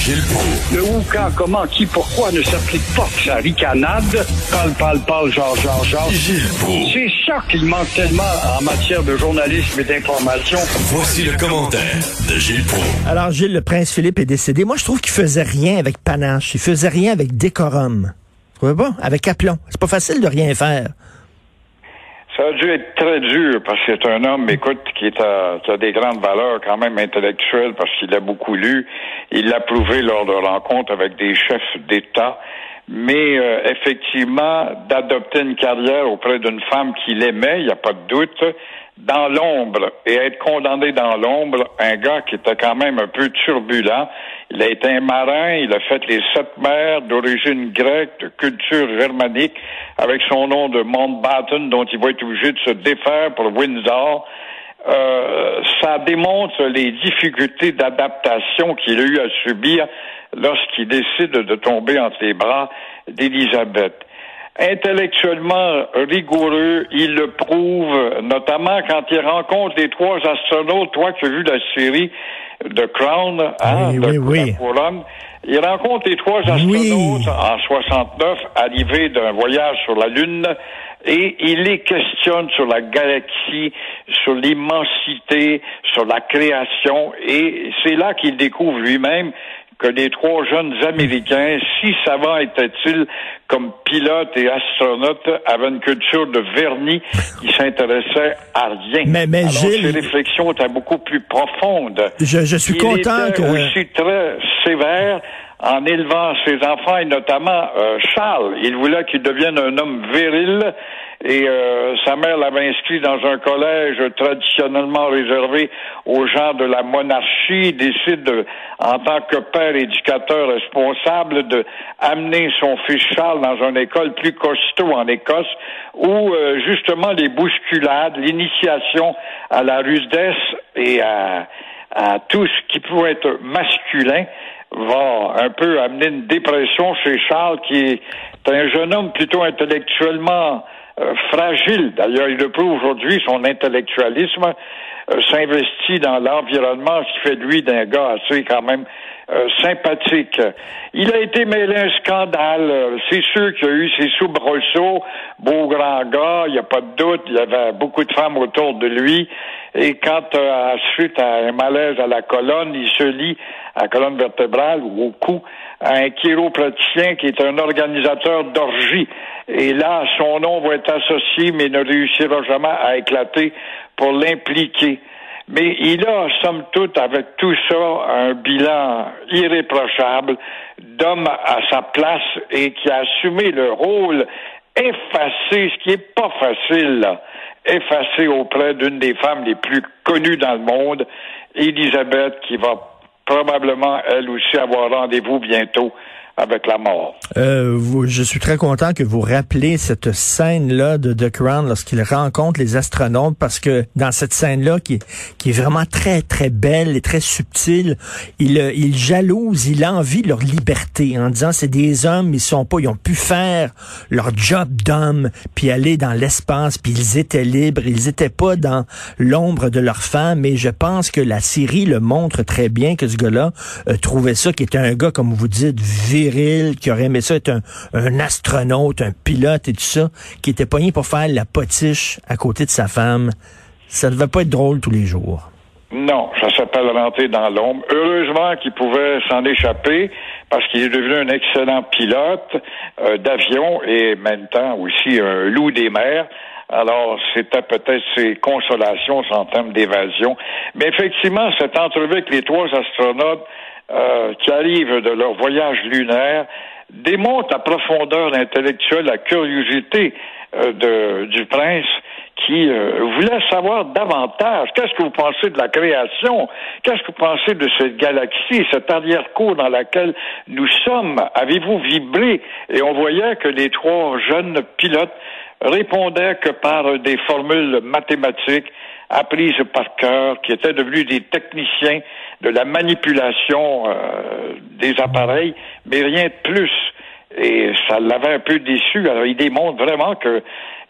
Gilles Proulx. Le où, quand, comment, qui, pourquoi ne s'applique pas que sa ricanade? Parle, parle, parle, genre, genre, genre. Gilles Proulx. C'est ça qu'il manque tellement en matière de journalisme et d'information. Voici le commentaire de Gilles Proulx. Alors, Gilles, le prince Philippe est décédé. Moi, je trouve qu'il faisait rien avec panache. Il faisait rien avec décorum. Vous trouvez pas? Avec aplomb. C'est pas facile de rien faire. Ça a dû être très dur parce que c'est un homme, écoute, qui, est à- qui a des grandes valeurs quand même intellectuelles parce qu'il a beaucoup lu. Il l'a prouvé lors de rencontres avec des chefs d'État. Mais euh, effectivement, d'adopter une carrière auprès d'une femme qu'il aimait, il n'y a pas de doute, dans l'ombre et être condamné dans l'ombre, un gars qui était quand même un peu turbulent. Il a été un marin, il a fait les sept mers d'origine grecque, de culture germanique, avec son nom de Mountbatten, dont il va être obligé de se défaire pour Windsor. Euh, ça démontre les difficultés d'adaptation qu'il a eu à subir lorsqu'il décide de tomber entre les bras d'Élisabeth. Intellectuellement rigoureux, il le prouve, notamment quand il rencontre les trois astronautes, toi qui as vu la série de Crown, hein, Oui, de oui, oui. la couronne, il rencontre les trois astronautes en 69, arrivés d'un voyage sur la Lune, et il les questionne sur la galaxie, sur l'immensité, sur la création, et c'est là qu'il découvre lui-même que les trois jeunes Américains, si savants étaient-ils comme pilotes et astronautes, avaient une culture de vernis qui s'intéressait à rien. Mais- mais Alors, Gilles- ses réflexions étaient beaucoup plus profondes. Je, je suis Il content était que... aussi très sévère en élevant ses enfants et notamment euh, Charles. Il voulait qu'il devienne un homme viril et euh, sa mère l'avait inscrit dans un collège traditionnellement réservé aux gens de la monarchie. Il décide, de, en tant que père éducateur responsable, de amener son fils Charles dans une école plus costaud en Écosse où euh, justement les bousculades, l'initiation à la rudesse et à à tout ce qui pourrait être masculin va un peu amener une dépression chez Charles, qui est un jeune homme plutôt intellectuellement euh, fragile. D'ailleurs, il le prouve aujourd'hui, son intellectualisme euh, s'investit dans l'environnement, ce qui fait de lui d'un gars assez quand même euh, sympathique. Il a été mêlé à un scandale. Euh, C'est sûr qu'il y a eu ses soubresauts, beau grand gars, il n'y a pas de doute, il y avait beaucoup de femmes autour de lui. Et quand, euh, suite à un malaise à la colonne, il se lie à la colonne vertébrale ou au cou à un chiropraticien qui est un organisateur d'orgie. Et là, son nom va être associé, mais ne réussira jamais à éclater pour l'impliquer. Mais il a, somme toute, avec tout ça, un bilan irréprochable d'homme à sa place et qui a assumé le rôle effacé, ce qui est pas facile, effacé auprès d'une des femmes les plus connues dans le monde, Elisabeth, qui va probablement, elle aussi, avoir rendez-vous bientôt Euh, je suis très content que vous rappelez cette scène-là de The Crown lorsqu'il rencontre les astronautes parce que dans cette scène-là qui, est- vraiment très, très belle et très subtile, il, euh, il jalouse, il envie leur liberté en disant c'est des hommes, ils sont pas, ils ont pu faire leur job d'homme puis aller dans l'espace puis ils étaient libres, ils étaient pas dans l'ombre de leur femme et je pense que la série le montre très bien que ce gars-là euh, trouvait ça qui était un gars, comme vous dites, viril, qui aurait aimé ça être un, astronaute, un pilote et tout ça, qui était pogné pour faire la potiche à côté de sa femme. Ça devait pas être drôle tous les jours. Non, ça s'appelle rentrer dans l'ombre. Heureusement qu'il pouvait s'en échapper parce qu'il est devenu un excellent pilote euh, d'avion et même temps aussi un loup des mers. Alors, c'était peut-être ses consolations en termes d'évasion. Mais effectivement, cette entrevue avec les trois astronautes euh, qui arrivent de leur voyage lunaire démontre la profondeur intellectuelle, la curiosité euh, de, du prince qui euh, voulait savoir davantage. Qu'est-ce que vous pensez de la création? Qu'est-ce que vous pensez de cette galaxie, cette arrière-cour dans laquelle nous sommes? Avez-vous vibré? Et on voyait que les trois jeunes pilotes répondaient que par des formules mathématiques apprises par cœur, qui étaient devenus des techniciens de la manipulation euh, des appareils, mais rien de plus. Et ça l'avait un peu déçu. Alors, il démontre vraiment que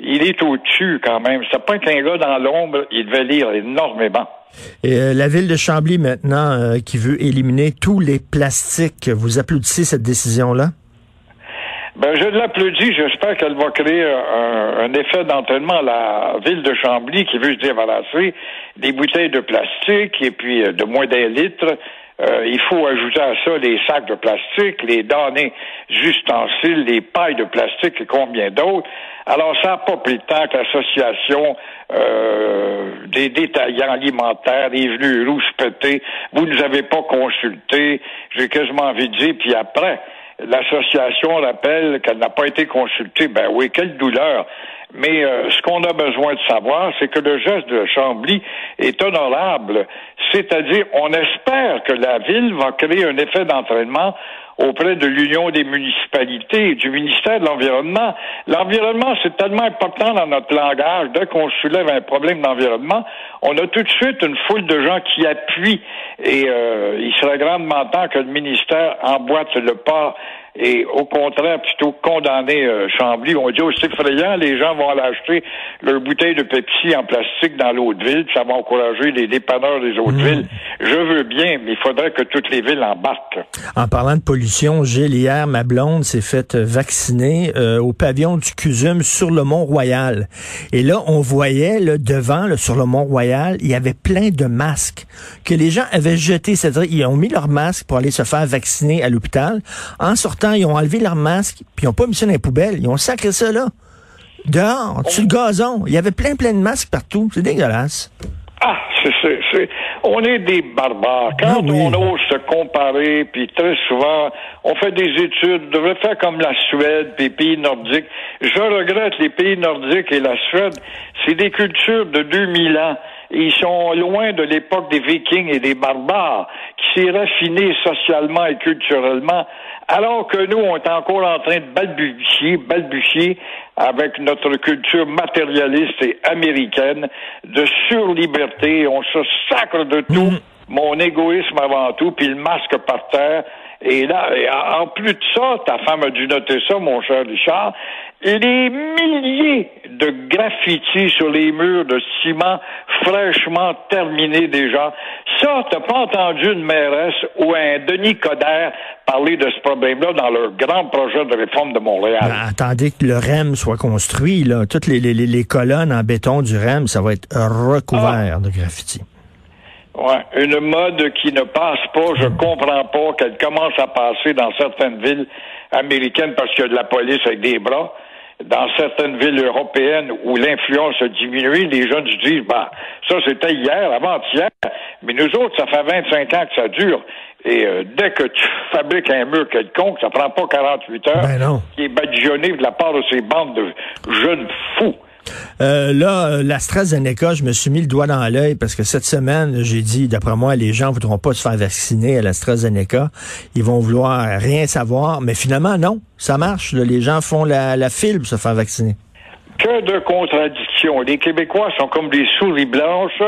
il est au-dessus quand même. C'est pas qu'un gars dans l'ombre, il devait lire énormément. Et euh, la ville de Chambly maintenant euh, qui veut éliminer tous les plastiques. Vous applaudissez cette décision-là? Ben, je l'applaudis. J'espère qu'elle va créer un, un effet d'entraînement à la ville de Chambly qui veut se débarrasser des bouteilles de plastique et puis euh, de moins d'un litre. Euh, il faut ajouter à ça les sacs de plastique, les données ustensiles, les pailles de plastique et combien d'autres. Alors, ça n'a pas pris le temps que l'association euh, des détaillants alimentaires est venue rouspéter. Vous ne nous avez pas consulté. J'ai quasiment envie de dire, puis après, l'association rappelle qu'elle n'a pas été consultée. Ben oui, quelle douleur. Mais euh, ce qu'on a besoin de savoir, c'est que le geste de Chambly est honorable. C'est-à-dire, on espère que la ville va créer un effet d'entraînement auprès de l'Union des municipalités et du ministère de l'Environnement. L'environnement, c'est tellement important dans notre langage. Dès qu'on soulève un problème d'environnement, on a tout de suite une foule de gens qui appuient. Et euh, il serait grandement temps que le ministère emboîte le pas et au contraire plutôt condamner euh, Chambly. On dit, oh, c'est effrayant, les gens vont aller acheter leur bouteille de Pepsi en plastique dans l'autre ville, ça va encourager les dépanneurs des autres mmh. villes. Je veux bien, mais il faudrait que toutes les villes embarquent. En parlant de pollution, Gilles, hier, ma blonde s'est faite vacciner euh, au pavillon du CUSUM sur le Mont-Royal. Et là, on voyait là, devant, là, sur le Mont-Royal, il y avait plein de masques que les gens avaient jetés, c'est-à-dire ils ont mis leurs masques pour aller se faire vacciner à l'hôpital. En sortant ils ont enlevé leur masque, puis ils n'ont pas mis ça dans les poubelles. Ils ont sacré ça là. Dehors, sur le gazon. Il y avait plein, plein de masques partout. C'est dégueulasse. Ah, c'est, on est des barbares. Quand ah on ose se comparer, puis très souvent, on fait des études, on devrait faire comme la Suède, puis les pays nordiques. Je regrette les pays nordiques et la Suède. C'est des cultures de 2000 ans. Ils sont loin de l'époque des Vikings et des barbares, qui s'est raffiné socialement et culturellement alors que nous, on est encore en train de balbutier, balbutier avec notre culture matérialiste et américaine de surliberté. On se sacre de tout. Mm. Mon égoïsme avant tout, puis le masque par terre. Et là, en plus de ça, ta femme a dû noter ça, mon cher Richard, des milliers de graffitis sur les murs de ciment fraîchement terminés déjà. Ça, t'as pas entendu une mairesse ou un Denis Coderre parler de ce problème-là dans leur grand projet de réforme de Montréal. Ben, attendez que le REM soit construit, là. Toutes les, les, les, colonnes en béton du REM, ça va être recouvert ah. de graffitis. Ouais, une mode qui ne passe pas, je comprends pas qu'elle commence à passer dans certaines villes américaines parce qu'il y a de la police avec des bras. Dans certaines villes européennes où l'influence a diminué, les jeunes se disent, bah, ça c'était hier, avant-hier, mais nous autres, ça fait 25 ans que ça dure. Et euh, dès que tu fabriques un mur quelconque, ça prend pas 48 heures, ben qui est badigeonné de la part de ces bandes de jeunes fous. Euh, là, l'AstraZeneca, je me suis mis le doigt dans l'œil parce que cette semaine, j'ai dit, d'après moi, les gens voudront pas se faire vacciner à l'AstraZeneca. Ils vont vouloir rien savoir. Mais finalement, non, ça marche. Les gens font la, la file pour se faire vacciner. Que de contradictions. Les Québécois sont comme des souris blanches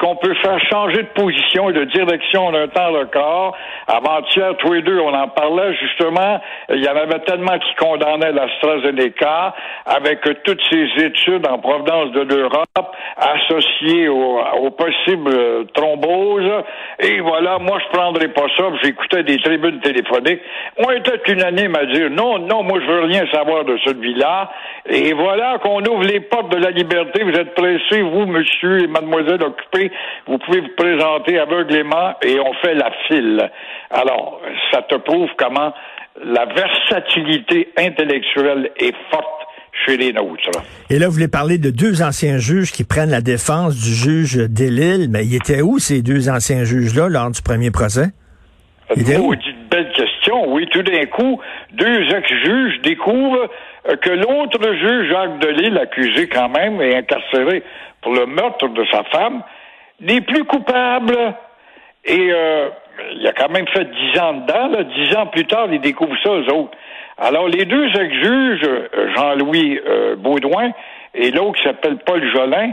qu'on peut faire changer de position et de direction en un temps record. Avant-hier, tous les deux, on en parlait justement. Il y en avait tellement qui condamnaient l'AstraZeneca avec toutes ces études en provenance de l'Europe associées aux au possibles thromboses. Et voilà, moi, je prendrais pas ça. J'écoutais des tribunes téléphoniques. On était unanime à dire non, non, moi, je veux rien savoir de celui-là. Et voilà qu'on ouvre les portes de la liberté. Vous êtes pressés, vous, monsieur et mademoiselle vous pouvez vous présenter aveuglément et on fait la file. Alors, ça te prouve comment la versatilité intellectuelle est forte chez les nôtres. Et là, vous voulez parler de deux anciens juges qui prennent la défense du juge Delille, mais ils étaient où ces deux anciens juges-là lors du premier procès? Une belle question. Oui, tout d'un coup, deux ex-juges découvrent que l'autre juge, Jacques Delille, accusé quand même et incarcéré pour le meurtre de sa femme, n'est plus coupable. Et euh, il a quand même fait dix ans dedans. Dix ans plus tard, il découvre ça, eux autres. Alors, les deux ex-juges, euh, Jean-Louis euh, Baudouin et l'autre qui s'appelle Paul Jolin,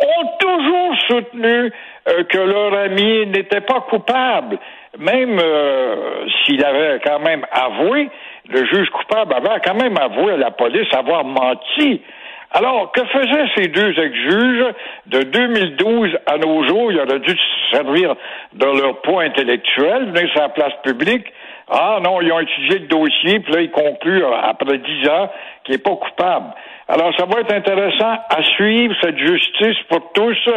ont toujours soutenu euh, que leur ami n'était pas coupable. Même s'il avait quand même avoué, le juge coupable avait quand même avoué à la police avoir menti. Alors, que faisaient ces deux ex-juges de 2012 à nos jours? Ils auraient dû se servir de leur poids intellectuel, venir sur la place publique. Ah non, ils ont étudié le dossier, puis là, ils concluent après dix ans qu'il n'est pas coupable. Alors, ça va être intéressant à suivre cette justice pour tous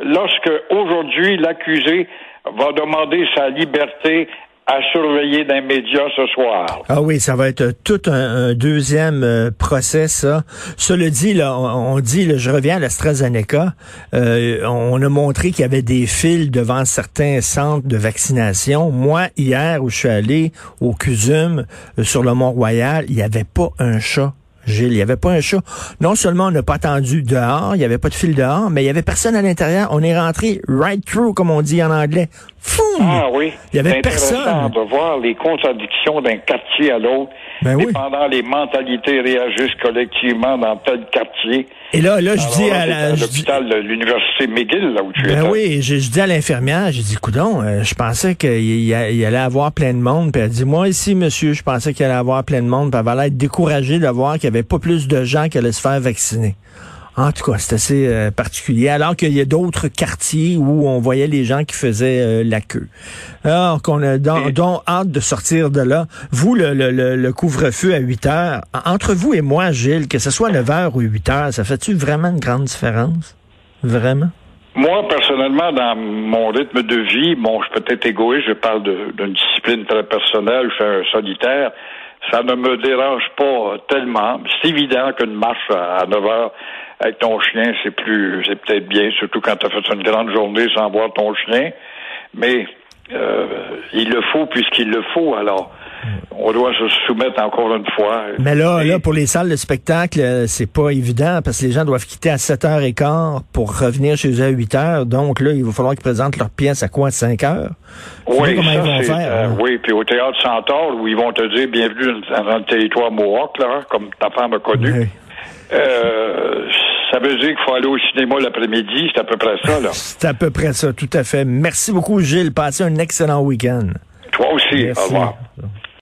lorsque aujourd'hui l'accusé va demander sa liberté à surveiller ce soir. Ah oui, ça va être tout un, deuxième euh, procès, ça. Dit, là, on, dit, là, je reviens à l'AstraZeneca, euh, on a montré qu'il y avait des fils devant certains centres de vaccination. Moi, hier, où je suis allé au CUSUM, euh, sur le Mont-Royal, il n'y avait pas un chat Gilles, il n'y avait pas un chat. Non seulement on n'a pas attendu dehors, il n'y avait pas de fil dehors, mais il y avait personne à l'intérieur. On est rentré right through, comme on dit en anglais. Foum! Ah oui. Il n'y avait personne. de voir les contradictions d'un quartier à l'autre. Ben Pendant les mentalités réagissent collectivement dans tel quartier. Et là, là, je dis à l'hôpital de l'université McGill, là où tu ben oui, je, dis à l'infirmière, j'ai dit, coudon, euh, je pensais qu'il allait avoir plein de monde. Puis elle dit, moi ici, monsieur, je pensais qu'il allait avoir plein de monde. Puis elle va être découragée de voir qu'il n'y avait pas plus de gens qui allaient se faire vacciner. En tout cas, c'est assez euh, particulier. Alors qu'il y a d'autres quartiers où on voyait les gens qui faisaient euh, la queue. Alors qu'on a donc, hâte de sortir de là. Vous, le, le, le couvre-feu à 8 heures, entre vous et moi, Gilles, que ce soit 9 heures ou 8 heures, ça fait-tu vraiment une grande différence? Vraiment? Moi, personnellement, dans mon rythme de vie, bon, je peux être égoïste, je parle d'une discipline très personnelle, je suis un solitaire, ça ne me dérange pas tellement. C'est évident qu'une marche à 9 heures avec ton chien, c'est plus, c'est peut-être bien, surtout quand tu as fait une grande journée sans voir ton chien. Mais euh, il le faut puisqu'il le faut. Alors, on doit se soumettre encore une fois. Mais là, là, pour les salles de spectacle, euh, c'est pas évident parce que les gens doivent quitter à 7h15 pour revenir chez eux à 8h. Donc là, il va falloir qu'ils présentent leur pièce à quoi, à 5h? Oui, ça, ils faire, euh, hein? oui, puis au Théâtre Centaure, où ils vont te dire bienvenue dans le territoire Mohawk, là, comme ta femme a connu. Euh, ça veut dire qu'il faut aller au cinéma l'après-midi, c'est à peu près ça, là. c'est à peu près ça, tout à fait. Merci beaucoup, Gilles. Passez un excellent week-end. Toi aussi. Au revoir.